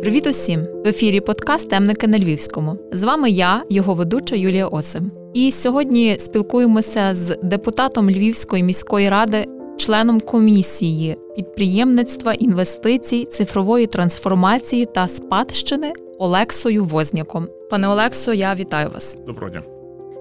Привіт усім! В ефірі подкаст Темники на Львівському. З вами я, його ведуча Юлія Осим. І сьогодні спілкуємося з депутатом Львівської міської ради, членом комісії підприємництва, інвестицій, цифрової трансформації та спадщини Олексою Возняком. Пане Олексо, я вітаю вас. Доброго дня.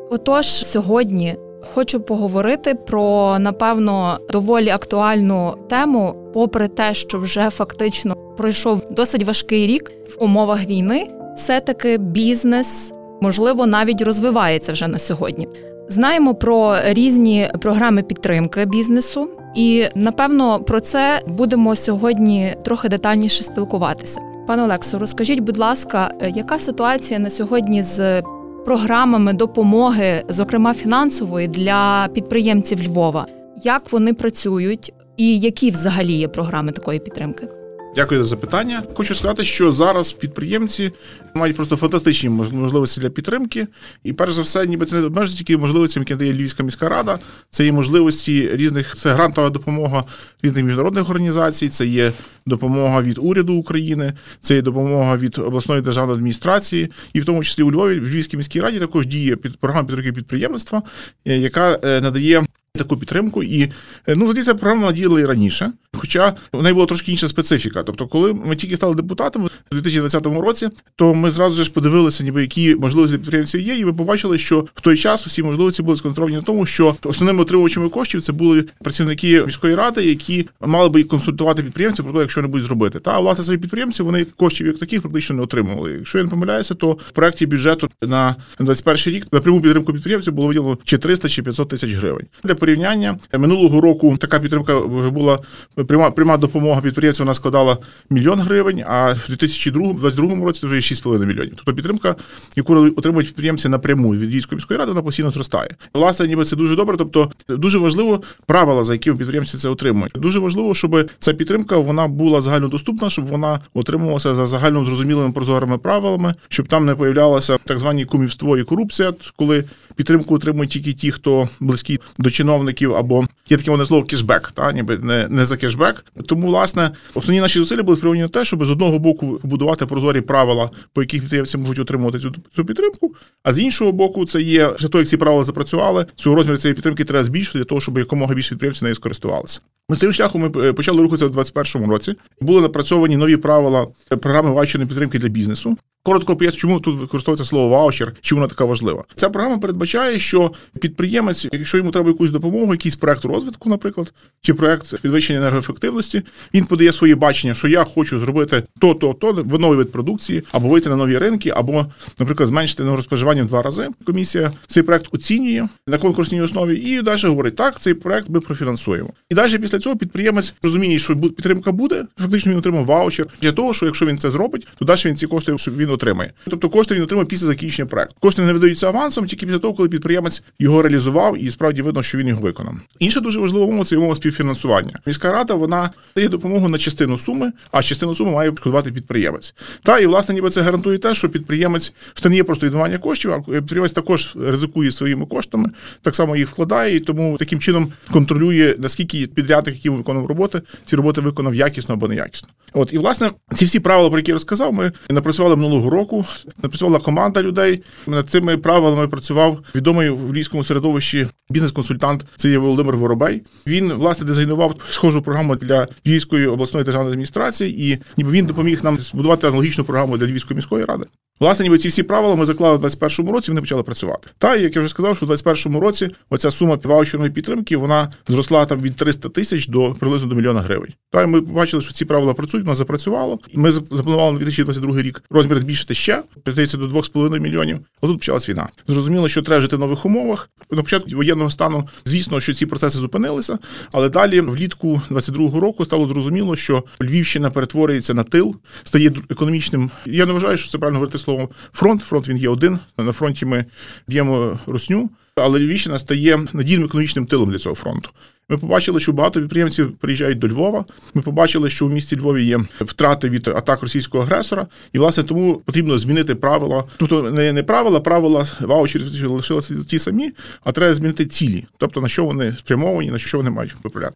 Отож, сьогодні хочу поговорити про напевно доволі актуальну тему, попри те, що вже фактично пройшов досить важкий рік в умовах війни. Все таки бізнес можливо навіть розвивається вже на сьогодні. Знаємо про різні програми підтримки бізнесу, і напевно про це будемо сьогодні трохи детальніше спілкуватися. Пане Олексо, розкажіть, будь ласка, яка ситуація на сьогодні з програмами допомоги, зокрема фінансової, для підприємців Львова? Як вони працюють, і які взагалі є програми такої підтримки? Дякую за запитання. Хочу сказати, що зараз підприємці мають просто фантастичні можливості для підтримки. І перш за все, ніби це не обмежується тільки можливостями, які надає Львівська міська рада. Це є можливості різних це грантова допомога різних міжнародних організацій, це є допомога від уряду України, це є допомога від обласної державної адміністрації, і в тому числі у Львові в Львівській міській раді також діє під програма підтримки підприємництва, е, яка е, надає таку підтримку. І е, ну, ця програма надіяли і раніше. Хоча в неї була трошки інша специфіка. Тобто, коли ми тільки стали депутатами у 2020 році, то ми зразу ж подивилися, ніби які можливості підприємців є, і ми побачили, що в той час всі можливості були сконцентровані на тому, що основними отримувачами коштів це були працівники міської ради, які мали би консультувати підприємців про те, якщо не будуть зробити. Та власне самі підприємці вони коштів як таких практично не отримували. Якщо я не помиляюся, то в проєкті бюджету на 21 рік на пряму підтримку підприємців було виділено чи 300 чи 500 тисяч гривень. Для порівняння минулого року така підтримка була пряма пряма допомога підприємцям вона складала мільйон гривень, а в 2022 році це вже 6,5 мільйонів. Тобто підтримка, яку отримують підприємці напряму від Львівської міської ради, вона постійно зростає. Власне, ніби це дуже добре. Тобто дуже важливо правила, за якими підприємці це отримують. Дуже важливо, щоб ця підтримка вона була загальнодоступна, щоб вона отримувалася за загально зрозумілими прозорими правилами, щоб там не появлялося так звані кумівство і корупція, коли підтримку отримують тільки ті, хто близькі до чиновників, або є таке вони слово кешбек, та ніби не не за кешбек. Тому, власне, основні наші зусилля були спрямовані на те, щоб з одного боку побудувати прозорі правила, по яких підприємці можуть отримувати цю цю підтримку. А з іншого боку, це є після того, як ці правила запрацювали. Цю розмір цієї підтримки треба збільшити для того, щоб якомога більше підприємців нею скористувалися. Ми цим шляхом ми почали рухатися у 2021 році. Були напрацьовані нові правила програми ваучерної підтримки для бізнесу. Коротко поясню, чому тут використовується слово ваучер, чому вона така важлива. Ця програма передбачає, що підприємець, якщо йому треба якусь допомогу, якийсь проект розвитку, наприклад, чи проект підвищення енергоефективності, він подає своє бачення, що я хочу зробити то, то, то в новий вид продукції, або вийти на нові ринки, або, наприклад, зменшити енергоспоживання в два рази. Комісія цей проект оцінює на конкурсній основі і далі говорить: так, цей проект ми профінансуємо. І далі після цього підприємець розуміє, що підтримка буде. Фактично він отримав ваучер для того, що якщо він це зробить, то далі він ці кошти щоб він отримає. Тобто кошти він отримає після закінчення проекту. Кошти не видаються авансом, тільки після того, коли підприємець його реалізував, і справді видно, що він його виконав. Інша дуже важлива умова це умова співфінансування. Міська рада вона дає допомогу на частину суми, а частину суми має шкодувати підприємець. Та і власне ніби це гарантує те, що підприємець що не є просто відмивання коштів, а підприємець також ризикує своїми коштами, так само їх вкладає, і тому таким чином контролює наскільки підрядник, який виконував роботи, ці роботи виконав якісно або неякісно. От і власне ці всі правила, про які я розказав, ми напрацювали минулого року. Напрацювала команда людей. Над цими правилами працював відомий в львівському середовищі бізнес-консультант. Це є Володимир Воробей. Він власне дизайнував схожу програму для Львівської обласної державної адміністрації, і ніби він допоміг нам збудувати аналогічну програму для Львівської міської ради. Власне, ніби ці всі правила ми заклали в 2021 році. Вони почали працювати. Та як я вже сказав, що в 2021 році оця сума ваучерної підтримки вона зросла там від 300 тисяч до приблизно до мільйона гривень. Та ми побачили, що ці правила працюють, воно запрацювало. Ми запланували на 2022 рік розмір збільшити ще здається, до 2,5 мільйонів. А тут почалась війна. Зрозуміло, що треба жити в нових умовах. На початку воєнного стану, звісно, що ці процеси зупинилися, але далі, влітку 22-го року, стало зрозуміло, що Львівщина перетворюється на тил, стає економічним. Я не вважаю, що це правильно говорити словом фронт. Фронт він є один. На фронті ми б'ємо русню, але Львівщина стає надійним економічним тилом для цього фронту. Ми побачили, що багато підприємців приїжджають до Львова. Ми побачили, що в місті Львові є втрати від атак російського агресора, і власне тому потрібно змінити правила. Тобто не не правила, правила ваучерів лишилися ті самі, а треба змінити цілі, тобто на що вони спрямовані, на що вони мають виправляти.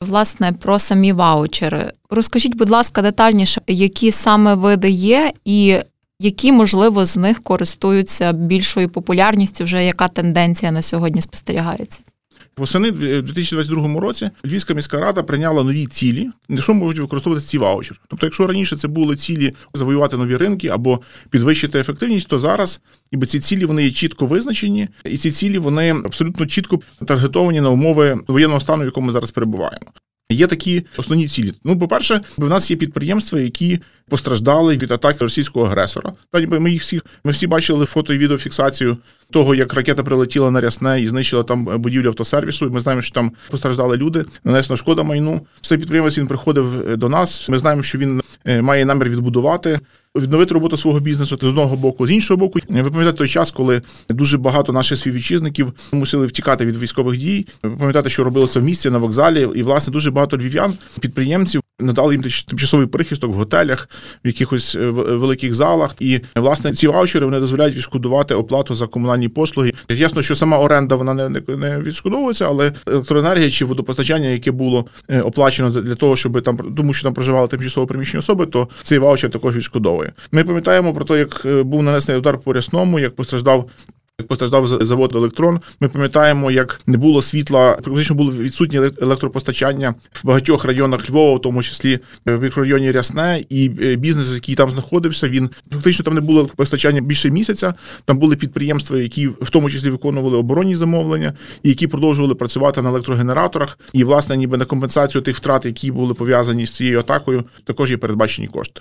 власне про самі ваучери. Розкажіть, будь ласка, детальніше, які саме види є, і які, можливо, з них користуються більшою популярністю, вже яка тенденція на сьогодні спостерігається? Восени в 2022 році Львівська міська рада прийняла нові цілі, на що можуть використовувати ці ваучери. Тобто, якщо раніше це були цілі завоювати нові ринки або підвищити ефективність, то зараз ніби ці цілі вони є чітко визначені, і ці цілі вони абсолютно чітко таргетовані на умови воєнного стану, в якому ми зараз перебуваємо. Є такі основні цілі. Ну, по-перше, в нас є підприємства, які постраждали від атаки російського агресора. Та ми їх всіх ми всі бачили фото і відеофіксацію того, як ракета прилетіла на рясне і знищила там будівлю автосервісу. Ми знаємо, що там постраждали люди, нанесена шкода майну. Цей підприємець він приходив до нас. Ми знаємо, що він е, має намір відбудувати. Відновити роботу свого бізнесу з одного боку, з іншого боку, ви пам'ятаєте той час, коли дуже багато наших співвітчизників мусили втікати від військових дій. Ви пам'ятаєте, що робилося в місті на вокзалі, і власне дуже багато львів'ян, підприємців надали їм тимчасовий прихисток в готелях, в якихось е, великих залах. І власне ці ваучери вони дозволяють відшкодувати оплату за комунальні послуги. Ясно, що сама оренда вона не не відшкодовується, але електроенергія чи водопостачання, яке було е, оплачено для того, щоб там тому, що там проживали тимчасово приміщені особи, то цей ваучер також відшкодовує. Ми пам'ятаємо про те, як е, був нанесений удар по рясному, як постраждав як постраждав завод електрон, ми пам'ятаємо, як не було світла, практично було відсутнє електропостачання в багатьох районах Львова, в тому числі в мікрорайоні Рясне, і е, бізнес, який там знаходився, він фактично там не було постачання більше місяця. Там були підприємства, які в тому числі виконували оборонні замовлення, і які продовжували працювати на електрогенераторах. І власне, ніби на компенсацію тих втрат, які були пов'язані з цією атакою, також є передбачені кошти.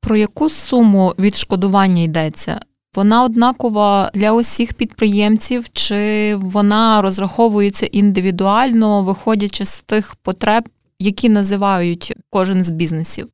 Про яку суму відшкодування йдеться? Вона однакова для усіх підприємців, чи вона розраховується індивідуально, виходячи з тих потреб, які називають кожен з бізнесів.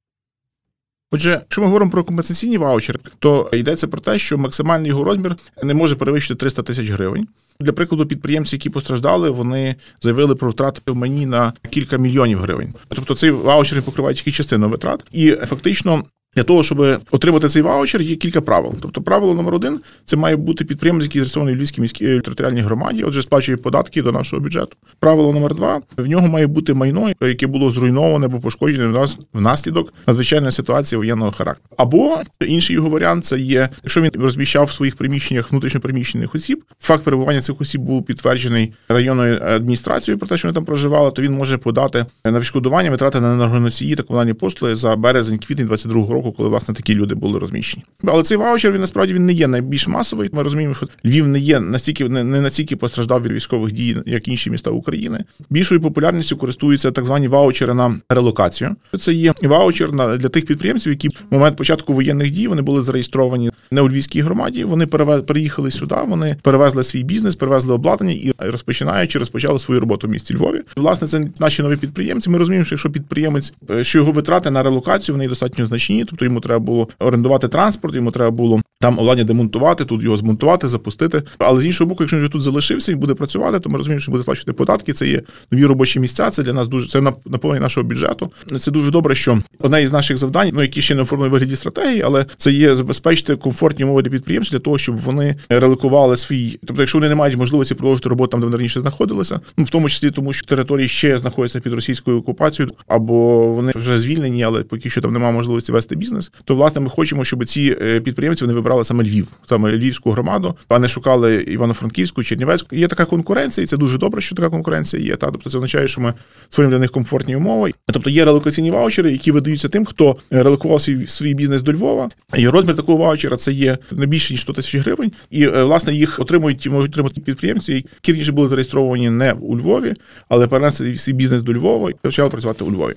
Отже, якщо ми говоримо про компенсаційні ваучери, то йдеться про те, що максимальний його розмір не може перевищити 300 тисяч гривень. Для прикладу, підприємці, які постраждали, вони заявили про втрати в мені на кілька мільйонів гривень. Тобто цей ваучер покриває тільки частину витрат, і фактично для того, щоб отримати цей ваучер, є кілька правил. Тобто, правило номер один це має бути підприємець, який зареєстрований в Львівській міській територіальній громаді, отже, сплачує податки до нашого бюджету. Правило номер два в нього має бути майно, яке було зруйноване або пошкоджене в нас внаслідок надзвичайної ситуації воєнного характеру. Або інший його варіант це є, якщо він розміщав в своїх приміщеннях внутрішньопереміщених осіб. Факт перебування цих осіб був підтверджений районною адміністрацією про те, що вони там проживали, то він може подати на відшкодування витрати на енергоносії та комунальні послуги за березень-квітень 22 року року, коли власне такі люди були розміщені. Але цей ваучер він насправді він не є найбільш масовий. Ми розуміємо, що Львів не є настільки не, не настільки постраждав від військових дій, як інші міста України. Більшою популярністю користуються так звані ваучери на релокацію. Це є ваучер на для тих підприємців, які в момент початку воєнних дій вони були зареєстровані не у Львівській громаді. Вони переїхали сюди. Вони перевезли свій бізнес, перевезли обладнання і розпочинаючи, розпочали свою роботу в місті Львові. Власне, це наші нові підприємці. Ми розуміємо, що якщо підприємець, що його витрати на релокацію вони достатньо значні, тобто йому треба було орендувати транспорт, йому треба було там обладнання демонтувати, тут його змонтувати, запустити. Але з іншого боку, якщо він вже тут залишився і буде працювати, то ми розуміємо, що буде сплачувати податки. Це є нові робочі місця. Це для нас дуже це наповнення нашого бюджету. Це дуже добре, що одне із наших завдань, ну які ще не оформлені вигляді стратегії, але це є забезпечити комфортні умови для підприємців для того, щоб вони реликували свій. Тобто, якщо вони не мають можливості продовжити роботу там, де вони раніше знаходилися, ну в тому числі тому, що території ще знаходяться під російською окупацією, або вони вже звільнені, але поки що там немає можливості вести бізнес, то власне ми хочемо, щоб ці е, підприємці вони вибрали саме Львів, саме Львівську громаду, а не шукали Івано-Франківську, Чернівецьку. Є така конкуренція, і це дуже добре, що така конкуренція є. Та тобто це означає, що ми створюємо для них комфортні умови. Тобто є релокаційні ваучери, які видаються тим, хто релокував свій свій бізнес до Львова. І розмір такого ваучера це є не більше ніж 100 тисяч гривень. І е, власне їх отримують можуть отримати підприємці, які раніше були зареєстровані не у Львові, але перенесли свій бізнес до Львова і почали працювати у Львові.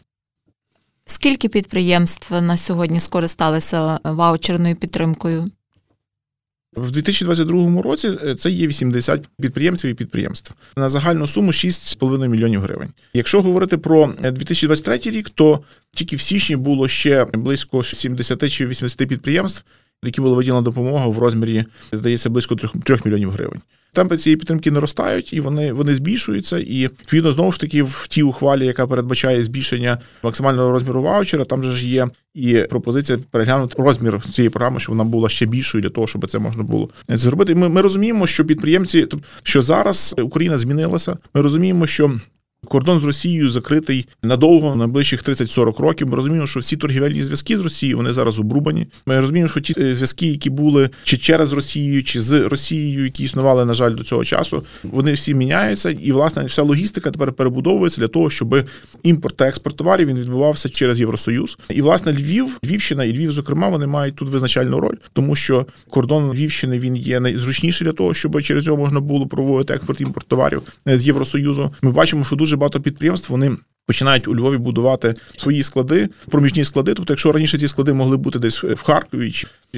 Скільки підприємств на сьогодні скористалися ваучерною підтримкою? В 2022 році е, це є 80 підприємців і підприємств на загальну суму 6,5 мільйонів гривень. Якщо говорити про 2023 е, рік, то тільки в січні було ще близько 70 чи 80 підприємств, які була виділена допомога в розмірі, здається, близько 3 мільйонів гривень. Темпи цієї підтримки наростають і вони вони збільшуються. І відповідно знову ж таки в тій ухвалі, яка передбачає збільшення максимального розміру ваучера, там же ж є і пропозиція переглянути розмір цієї програми, щоб вона була ще більшою для того, щоб це можна було зробити. Ми, ми розуміємо, що підприємці, що зараз Україна змінилася. Ми розуміємо, що Кордон з Росією закритий надовго, на найближчих 30-40 років. Ми розуміємо, що всі торгівельні зв'язки з Росією вони зараз обрубані. Ми розуміємо, що ті е, зв'язки, які були чи через Росію, чи з Росією, які існували, на жаль, до цього часу, вони всі міняються, і власне вся логістика тепер перебудовується для того, щоб імпорт та експорт товарів він відбувався через Євросоюз. І власне Львів, Львівщина і Львів, зокрема, вони мають тут визначальну роль, тому що кордон Львівщини він є найзручніший для того, щоб через нього можна було проводити експорт імпорт товарів е, з Євросоюзу. Ми бачимо, що дуже багато підприємств вони. Починають у Львові будувати свої склади, проміжні склади. Тобто, якщо раніше ці склади могли бути десь в Харкові,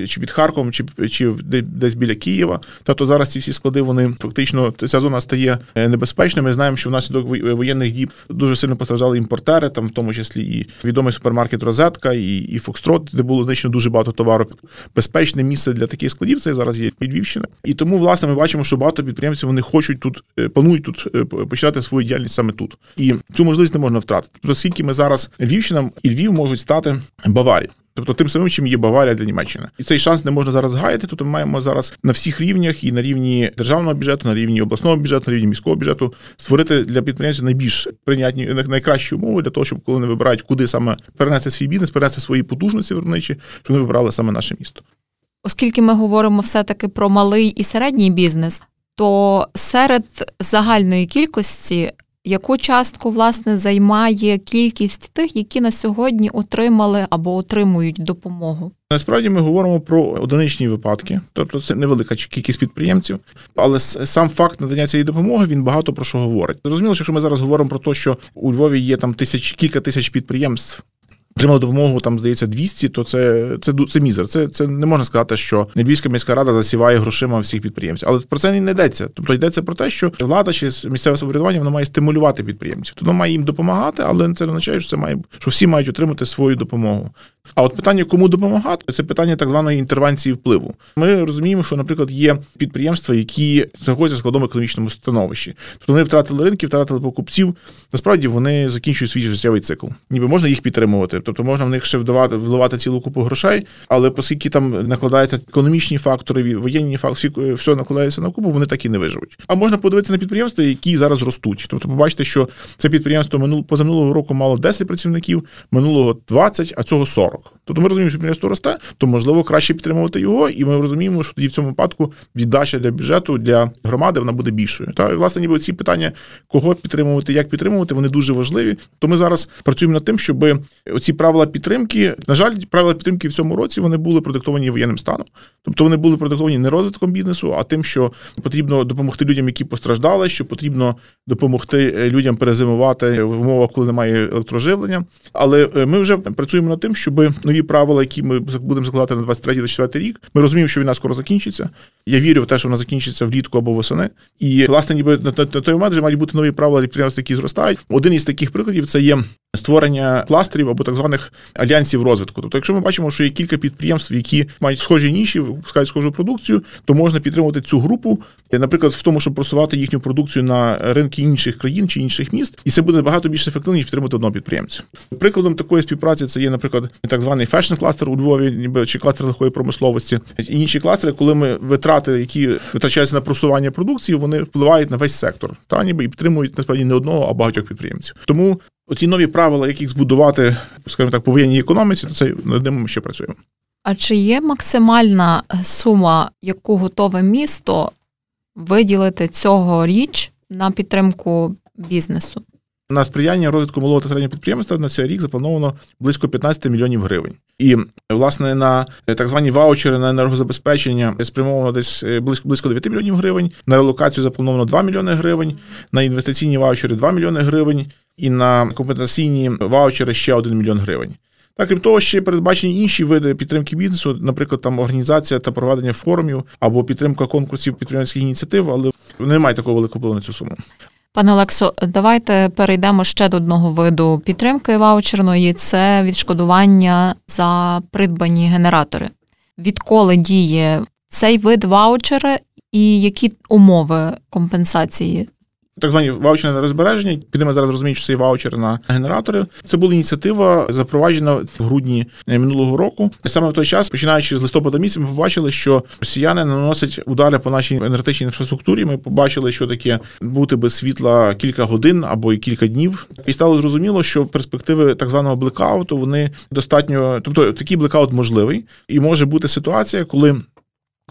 чи під Харковом, чи чи десь біля Києва, та то зараз ці всі склади вони фактично ця зона стає е, небезпечною. Ми знаємо, що внаслідок воєнних дій дуже сильно постраждали імпортери, там в тому числі і відомий супермаркет Розетка, і і Фокстрот, де було знищено дуже багато товару. Безпечне місце для таких складів це зараз є Львівщина. І тому, власне, ми бачимо, що багато підприємців вони хочуть тут, е, планують тут е, починати свою діяльність саме тут. І цю можливість не можна втратити. Тобто, оскільки ми зараз Львівщина і Львів можуть стати Баварією. Тобто тим самим, чим є Баварія для Німеччини, і цей шанс не можна зараз гаяти. Тобто ми маємо зараз на всіх рівнях і на рівні державного бюджету, на рівні обласного бюджету, на рівні міського бюджету створити для підприємців найбільш прийнятні найкращі умови для того, щоб коли вони вибирають, куди саме перенести свій бізнес, перенести свої потужності виробничі, щоб вони вибрали саме наше місто. Оскільки ми говоримо все-таки про малий і середній бізнес, то серед загальної кількості яку частку власне займає кількість тих, які на сьогодні отримали або отримують допомогу? Насправді ми говоримо про одиничні випадки, тобто це невелика кількість підприємців, але сам факт надання цієї допомоги він багато про що говорить. Зрозуміло, що якщо ми зараз говоримо про те, що у Львові є там тисяч кілька тисяч підприємств, отримали допомогу, там здається 200, то це це, це мізер. Це це не можна сказати, що Львівська міська рада засіває грошима всіх підприємців. Але про це не йдеться. Тобто йдеться про те, що влада чи місцеве самоврядування воно має стимулювати підприємців. Тобто має їм допомагати, але це не означає, що це має що всі мають отримати свою допомогу. А от питання, кому допомагати, це питання так званої інтервенції впливу. Ми розуміємо, що, наприклад, є підприємства, які знаходяться в складному економічному становищі. Тобто вони втратили ринки, втратили покупців. Насправді вони закінчують свій життєвий цикл. Ніби можна їх підтримувати, тобто можна в них ще вдавати вливати цілу купу грошей, але оскільки там накладаються економічні фактори, воєнні фактори, все накладається на купу, вони так і не виживуть. А можна подивитися на підприємства, які зараз ростуть. Тобто, побачите, що це підприємство минул позаминулого року мало 10 працівників, минулого 20, а цього 40. 40. Тобто ми розуміємо, що підприємство росте, то можливо краще підтримувати його, і ми розуміємо, що тоді в цьому випадку віддача для бюджету для громади вона буде більшою. Та власне, ніби ці питання, кого підтримувати, як підтримувати, вони дуже важливі. То ми зараз працюємо над тим, щоб оці правила підтримки, на жаль, правила підтримки в цьому році вони були продиктовані воєнним станом. Тобто вони були продиктовані не розвитком бізнесу, а тим, що потрібно допомогти людям, які постраждали, що потрібно допомогти е, людям перезимувати в умовах, коли немає електроживлення. Але е, ми вже працюємо над тим, щоб нові правила, які ми будемо закладати на 23-24 рік. Ми розуміємо, що війна скоро закінчиться. Я вірю в те, що вона закінчиться влітку або восени. І власне, ніби на той момент вже мають бути нові правила для підприємств, які зростають. Один із таких прикладів це є створення кластерів або так званих альянсів розвитку. Тобто, якщо ми бачимо, що є кілька підприємств, які мають схожі ніші, випускають схожу продукцію, то можна підтримувати цю групу, наприклад, в тому, щоб просувати їхню продукцію на ринки інших країн чи інших міст, і це буде набагато більш ефективно, ніж підтримати одного підприємця. Прикладом такої співпраці це є, наприклад, так званий fashion-кластер у Львові, ніби чи кластер легкої промисловості, і інші кластери, коли ми витрати, які витрачаються на просування продукції, вони впливають на весь сектор, та ніби і підтримують насправді не одного, а багатьох підприємців. Тому оці нові правила, як їх збудувати, скажімо так, по економіці, то це над ним ми ще працюємо. А чи є максимальна сума, яку готове місто виділити цьогоріч на підтримку бізнесу? На сприяння розвитку малого та середнього підприємства на цей рік заплановано близько 15 мільйонів гривень. І власне на так звані ваучери на енергозабезпечення спрямовано десь е, близько близько 9 мільйонів гривень. На релокацію заплановано 2 мільйони гривень, на інвестиційні ваучери 2 мільйони гривень, і на компенсаційні ваучери ще 1 мільйон гривень. Так, крім того, ще передбачені інші види підтримки бізнесу, наприклад, там організація та проведення форумів або підтримка конкурсів підприємських ініціатив, але немає такого великого впливу на цю суму. Пане Олексо, давайте перейдемо ще до одного виду підтримки ваучерної це відшкодування за придбані генератори. Відколи діє цей вид ваучера і які умови компенсації так звані ваучери на розбереження. Підемо зараз розуміють, що це ваучери на генератори. Це була ініціатива, запроваджена в грудні минулого року. І саме в той час, починаючи з листопада місяця, ми побачили, що росіяни наносять удари по нашій енергетичній інфраструктурі. Ми побачили, що таке бути без світла кілька годин або і кілька днів, і стало зрозуміло, що перспективи так званого блекауту вони достатньо, тобто такий блекаут можливий, і може бути ситуація, коли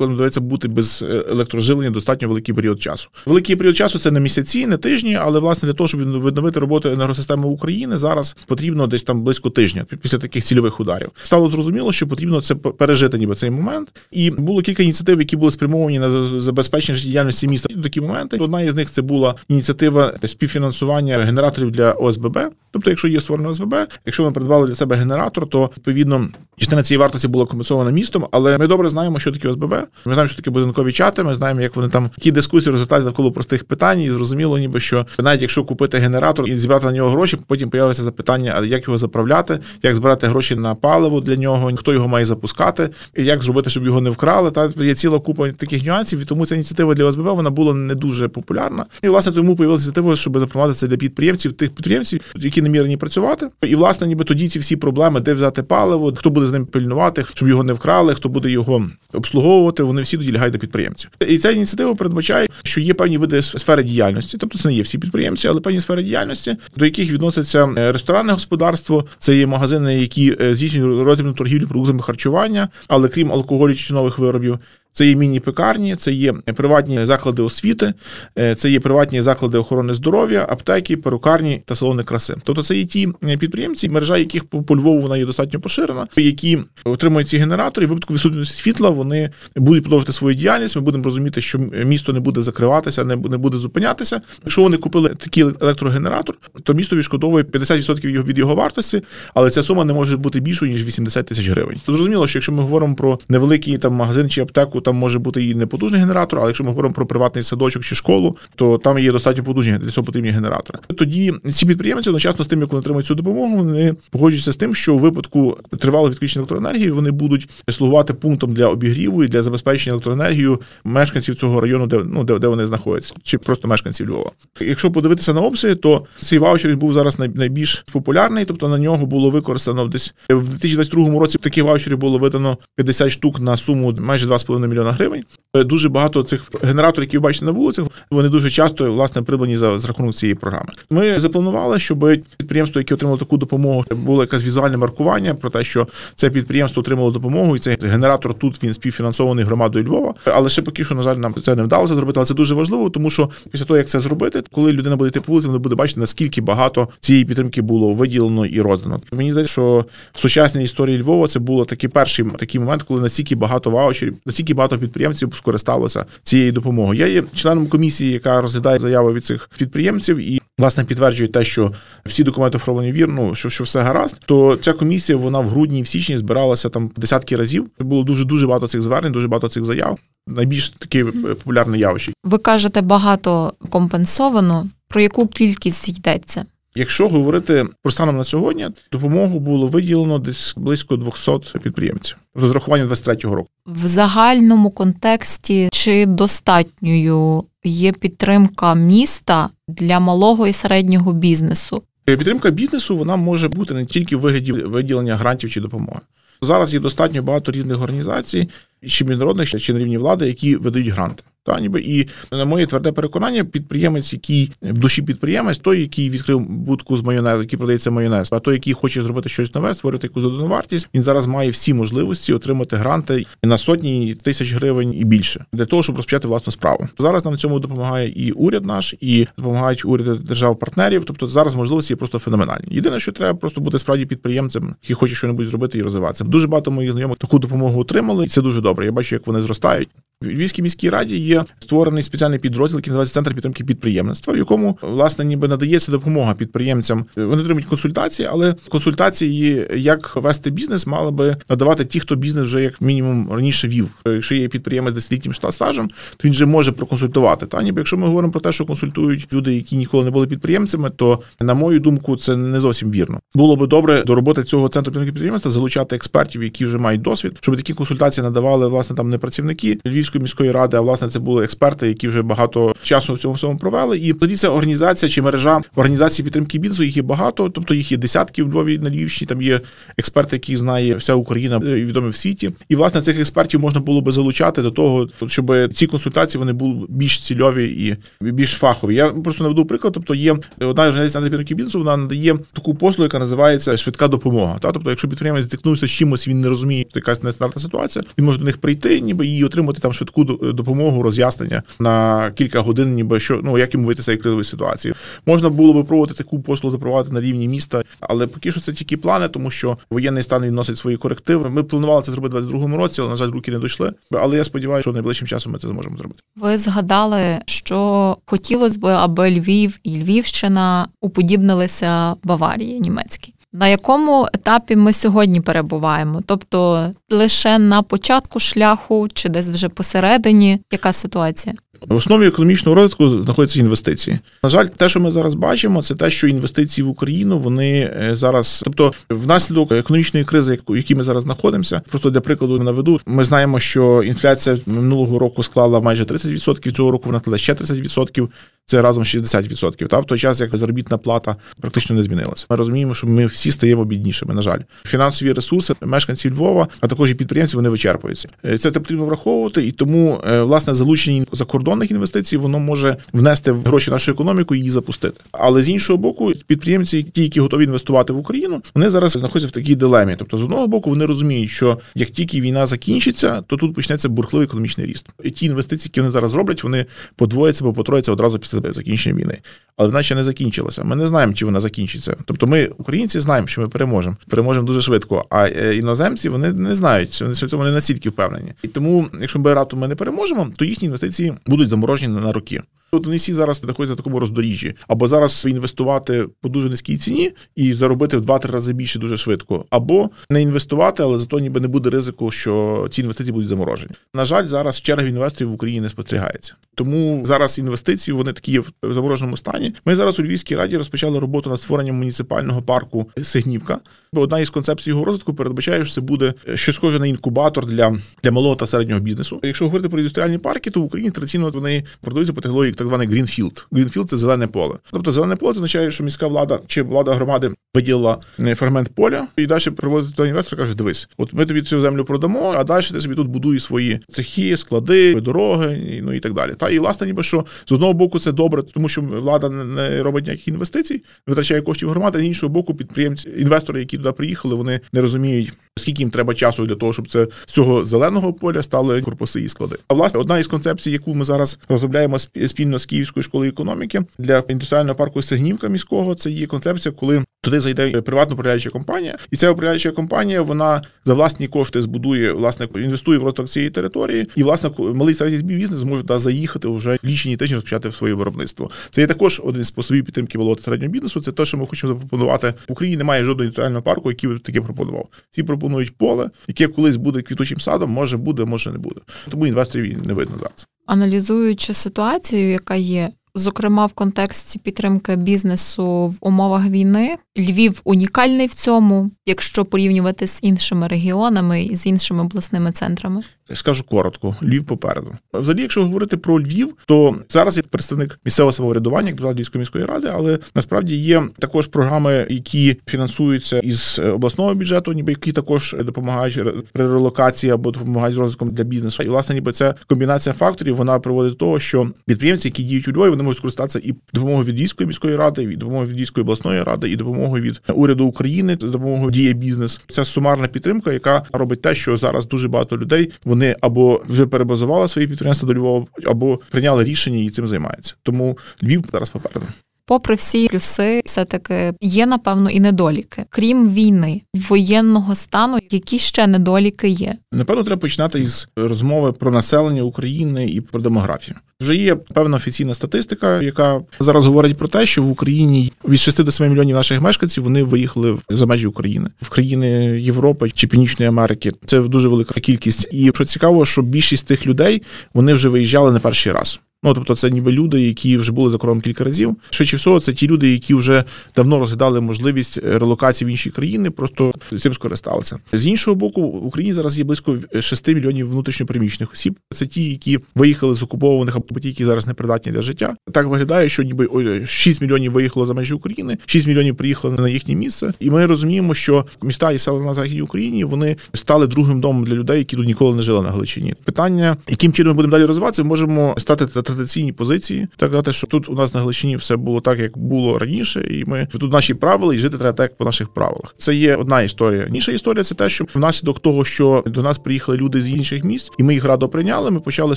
коли доведеться бути без е, електроживлення достатньо великий період часу. Великий період часу це не місяці, не тижні, але власне для того, щоб відновити роботу енергосистеми України, зараз потрібно десь там близько тижня після таких цільових ударів. Стало зрозуміло, що потрібно це пережити ніби цей момент. І було кілька ініціатив, які були спрямовані на забезпечення життєдіяльності міста. Такі моменти. Одна із них це була ініціатива співфінансування генераторів для ОСББ. Тобто, якщо є створене ОСББ, якщо ми придбали для себе генератор, то відповідно частина цієї вартості була компенсована містом. Але ми добре знаємо, що таке ОСББ. Ми знаємо, що таке будинкові чати. Ми знаємо, як вони там які дискусії результаті навколо простих питань, і зрозуміло, ніби що навіть якщо купити генератор і зібрати на нього гроші, потім появиться запитання, а як його заправляти, як збирати гроші на паливо для нього, хто його має запускати, і як зробити, щоб його не вкрали. Та є ціла купа таких нюансів, і тому ця ініціатива для ОСББ вона була не дуже популярна. І власне тому появилася ініціатива, щоб запропонувати це для підприємців, тих підприємців, які намірені працювати. І власне, ніби тоді ці всі проблеми, де взяти паливо, хто буде з ним пильнувати, щоб його не вкрали, хто буде його обслуговувати. Вони всі долягають до підприємців. І ця ініціатива передбачає, що є певні види сфери діяльності, тобто це не є всі підприємці, але певні сфери діяльності, до яких відноситься е, ресторанне господарство, це є магазини, які е, здійснюють розмірну торгівлю продуктами харчування, але крім алкоголю чи нових виробів. Це є міні-пекарні, це є приватні заклади освіти, е, це є приватні заклади охорони здоров'я, аптеки, перукарні та салони краси. Тобто це є ті підприємці, мережа яких по Львову вона є достатньо поширена, які отримують ці генератори. і в випадку відсутності світла вони будуть продовжити свою діяльність. Ми будемо розуміти, що місто не буде закриватися, не буде зупинятися. Якщо вони купили такий електрогенератор, то місто відшкодовує 50% від його вартості, але ця сума не може бути більшою ніж 80 тисяч гривень. Зрозуміло, що якщо ми говоримо про невеликий там магазин чи аптеку там може бути і непотужний генератор, але якщо ми говоримо про приватний садочок чи школу, то там є достатньо потужні для цього потрібні генератори. Тоді ці підприємці одночасно з тим, як вони отримують цю допомогу, вони погоджуються з тим, що у випадку тривалого відключення електроенергії вони будуть слугувати пунктом для обігріву і для забезпечення електроенергією мешканців цього району, де ну де, де вони знаходяться, чи просто мешканців Львова. Якщо подивитися на обсяги, то цей ваучер був зараз найбільш популярний, тобто на нього було використано десь в 2022 році. Таких ваучерів було видано 50 штук на суму майже 2,5 мільйона гривень. Е, дуже багато цих генераторів, які ви бачите на вулицях, вони дуже часто власне придбані за, за рахунок цієї програми. Ми запланували, щоб підприємство, яке отримало таку допомогу, було якесь візуальне маркування про те, що це підприємство отримало допомогу, і цей генератор тут він співфінансований громадою Львова. Але ще поки що, на жаль, нам це не вдалося зробити. Але це дуже важливо, тому що після того, як це зробити, коли людина буде йти по вулиці, вона буде бачити, наскільки багато цієї підтримки було виділено і роздано. Мені здається, що в сучасній історії Львова це було такий перший такий момент, коли настільки багато ваучерів, настільки багато підприємців скористалося цією допомогою. Я є членом комісії, яка розглядає заяви від цих підприємців, і власне підтверджує те, що всі документи оформлені вірно, що що все гаразд. То ця комісія вона в грудні і в січні збиралася там десятки разів. Було дуже дуже багато цих звернень, дуже багато цих заяв. Найбільш таке популярне явище. Ви кажете, багато компенсовано. Про яку кількість йдеться? Якщо говорити про станом на сьогодні, допомогу було виділено десь близько 200 підприємців розрахування 23-го року. В загальному контексті чи достатньою є підтримка міста для малого і середнього бізнесу? Підтримка бізнесу вона може бути не тільки в вигляді виділення грантів чи допомоги. Зараз є достатньо багато різних організацій, чи міжнародних, чи на рівні влади, які видають гранти. Та ніби і на моє тверде переконання, підприємець, який в душі підприємець, той, який відкрив будку з майонезу, який продається майонез, а той, який хоче зробити щось нове, створити якусь додану вартість, він зараз має всі можливості отримати гранти на сотні тисяч гривень і більше для того, щоб розпочати власну справу. Зараз нам цьому допомагає і уряд наш, і допомагають уряди держав-партнерів. Тобто зараз можливості є просто феноменальні. Єдине, що треба просто бути справді підприємцем, який хоче щось зробити і розвиватися. Дуже багато моїх знайомих таку допомогу отримали, і це дуже добре. Я бачу, як вони зростають. В Львівській міській раді є створений спеціальний підрозділ, який називається центр підтримки підприємництва, в якому власне ніби надається допомога підприємцям. Вони отримують консультації, але консультації, як вести бізнес, мали би надавати ті, хто бізнес вже як мінімум раніше вів. Якщо є підприємець з десятиліттям стажем, то він вже може проконсультувати. Та ніби якщо ми говоримо про те, що консультують люди, які ніколи не були підприємцями, то на мою думку це не зовсім вірно. Було би добре до роботи цього центру підтримки підприємництва залучати експертів, які вже мають досвід, щоб такі консультації надавали власне там не працівники Львівської міської ради, а власне це були експерти, які вже багато часу в цьому всьому провели. І тоді це організація чи мережа організації підтримки бізнесу, їх є багато, тобто їх є десятки в Львові на Львівщині. Там є експерти, які знає вся Україна е, відомі в світі. І власне цих експертів можна було би залучати до того, щоб ці консультації вони були більш цільові і більш фахові. Я просто наведу приклад. Тобто є одна організація підтримки бізнесу, вона надає таку послугу, яка називається швидка допомога. Та тобто, якщо підприємець зіткнувся з чимось, він не розуміє, якась нестандартна ситуація, він може до них прийти, ніби і отримати там швидку допомогу, роз'яснення на кілька годин, ніби що ну як йому вийти з цієї кризової ситуації. Можна було би проводити таку послугу запровадити на рівні міста, але поки що це тільки плани, тому що воєнний стан відносить свої корективи. Ми планували це зробити в 22-му році, але на жаль, руки не дійшли. Але я сподіваюся, що найближчим часом ми це зможемо зробити. Ви згадали, що хотілося б, аби Львів і Львівщина уподібнилися Баварії німецькій. На якому етапі ми сьогодні перебуваємо? Тобто лише на початку шляху чи десь вже посередині? Яка ситуація? В основі економічного розвитку знаходяться інвестиції. На жаль, те, що ми зараз бачимо, це те, що інвестиції в Україну вони е, зараз, тобто, внаслідок економічної кризи, в якій ми зараз знаходимося, просто для прикладу наведу. Ми знаємо, що інфляція минулого року склала майже 30%, Цього року вона складає ще 30%, Це разом 60%. Та в той час, як заробітна плата практично не змінилася. Ми розуміємо, що ми всі стаємо біднішими. На жаль, фінансові ресурси мешканців Львова, а також і підприємці, вони вичерпуються. Е, це потрібно враховувати, і тому е, власне залучені за кордон закордонних інвестицій, воно може внести в гроші в нашу економіку і її запустити. Але з іншого боку, підприємці, ті, які готові інвестувати в Україну, вони зараз знаходяться в такій дилемі. Тобто, з одного боку, вони розуміють, що як тільки війна закінчиться, то тут почнеться бурхливий економічний ріст. І ті інвестиції, які вони зараз роблять, вони подвояться або потрояться одразу після закінчення війни. Але вона ще не закінчилася. Ми не знаємо, чи вона закінчиться. Тобто, ми, українці, знаємо, що ми переможемо. Переможемо дуже швидко. А е, іноземці вони не знають, що цьому не настільки впевнені. І тому, якщо ми раптом ми не переможемо, то їхні інвестиції будуть заморожені на роки. От вони всі зараз знаходяться на такому роздоріжжі, або зараз інвестувати по дуже низькій ціні і заробити в 2-3 рази більше дуже швидко, або не інвестувати, але зато ніби не буде ризику, що ці інвестиції будуть заморожені. На жаль, зараз черги інвесторів в Україні не спостерігається. Тому зараз інвестиції вони такі в замороженому стані. Ми зараз у Львівській раді розпочали роботу над створенням муніципального парку Сигнівка. Одна із концепцій його розвитку передбачає, що це буде щось схоже на інкубатор для для малого та середнього бізнесу. Якщо говорити про індустріальні парки, то в Україні традиційно вони продаються по технології так званий Greenfield. Greenfield – це зелене поле. Тобто зелене поле означає, що міська влада чи влада громади виділила е, фрагмент поля і далі привозить до інвестора, каже: Дивись, от ми тобі цю землю продамо, а далі ти собі тут будуєш свої цехи, склади, дороги, ну і так далі. Та і власне, ніби що з одного боку це добре, тому що влада не робить ніяких інвестицій, витрачає коштів громади, з іншого боку, підприємці, інвестори, які туди приїхали, вони не розуміють, скільки їм треба часу для того, щоб це з цього зеленого поля стали корпуси і склади. А власне, одна із концепцій, яку ми зараз розробляємо спільно з Київською школою економіки для індустріального парку Сигнівка міського, це є концепція, коли туди зайде приватна управляюча компанія, і ця управляюча компанія вона за власні кошти збудує, власне, інвестує в розвиток цієї території, і власне малий середній бізнес зможе туди заїхати вже в лічені тижні розпочати своє виробництво. Це є також один з способів підтримки малого середнього бізнесу. Це те, що ми хочемо запропонувати в Україні. Немає жодного індустріального парку, який таке пропонував. Всі пропонують поле, яке колись буде квітучим садом, може буде, може не буде. Тому інвесторів не видно зараз. Аналізуючи ситуацію, яка є Зокрема, в контексті підтримки бізнесу в умовах війни Львів унікальний в цьому, якщо порівнювати з іншими регіонами і з іншими обласними центрами. Скажу коротко, Львів попереду. Взагалі, якщо говорити про Львів, то зараз я представник місцевого самоврядування, як депутат Львівської міської ради, але насправді є також програми, які фінансуються із обласного бюджету, ніби які також допомагають при релокації або допомагають розвитком для бізнесу. І власне, ніби ця комбінація факторів вона приводить до того, що підприємці, які діють у Львові, вони можуть скористатися і допомогою від Львівської міської ради, і допомогою від Львівської обласної ради, і допомогою від уряду України, допомогою діє бізнес. Це сумарна підтримка, яка робить те, що зараз дуже багато людей вони вони або вже перебазували свої підприємства до Львова, або прийняли рішення і цим займаються. Тому Львів зараз попереду. Попри всі плюси, все таки є напевно і недоліки, крім війни, воєнного стану, які ще недоліки є. Напевно, треба починати із розмови про населення України і про демографію. Вже є певна офіційна статистика, яка зараз говорить про те, що в Україні від 6 до 7 мільйонів наших мешканців вони виїхали за межі України в країни Європи чи Північної Америки. Це дуже велика кількість. І що цікаво, що більшість тих людей вони вже виїжджали не перший раз. Ну тобто, це ніби люди, які вже були за кордоном кілька разів. Швидше всього, це ті люди, які вже давно розглядали можливість релокації в інші країни, просто цим скористалися. З іншого боку, в Україні зараз є близько 6 мільйонів внутрішньопереміщених осіб. Це ті, які виїхали з окупованих або ті, які зараз непридатні для життя. Так виглядає, що ніби 6 мільйонів виїхало за межі України, 6 мільйонів приїхали на їхнє місце, і ми розуміємо, що міста і села на західній Україні вони стали другим домом для людей, які тут ніколи не жили на Галичині. Питання, яким чином ми будемо далі розвиватися, ми можемо стати на традиційній позиції, так казати, що тут у нас на Галичині все було так, як було раніше, і ми тут наші правила, і жити треба так, по наших правилах. Це є одна історія. Інша історія це те, що внаслідок того, що до нас приїхали люди з інших місць, і ми їх радо прийняли. Ми почали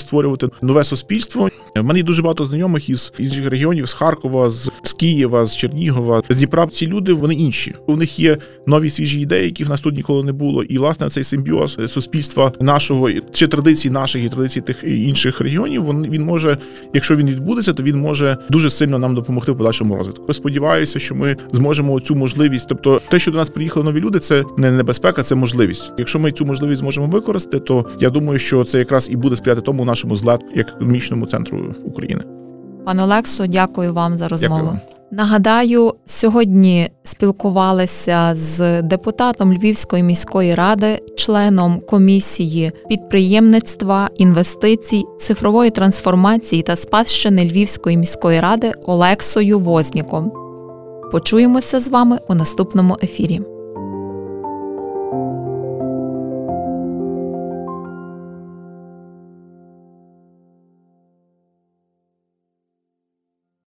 створювати нове суспільство. У мене є дуже багато знайомих із інших регіонів з Харкова, з, з Києва, з Чернігова, з Дніпра. Ці люди вони інші. У них є нові свіжі ідеї, які в нас тут ніколи не було. І власне цей симбіоз суспільства нашого чи традицій наших і традицій тих інших регіонів. Він він може, якщо він відбудеться, то він може дуже сильно нам допомогти в подальшому розвитку. Сподіваюся, що ми зможемо цю можливість, тобто те, що до нас приїхали нові люди, це не небезпека, це можливість. Якщо ми цю можливість зможемо використати, то я думаю, що це якраз і буде сприяти тому нашому злету як економічному центру України. Пане Олексо, дякую вам за розмову. Дякую вам. Нагадаю, сьогодні спілкувалися з депутатом Львівської міської ради, членом комісії підприємництва, інвестицій, цифрової трансформації та спадщини Львівської міської ради Олексою Возніком. Почуємося з вами у наступному ефірі.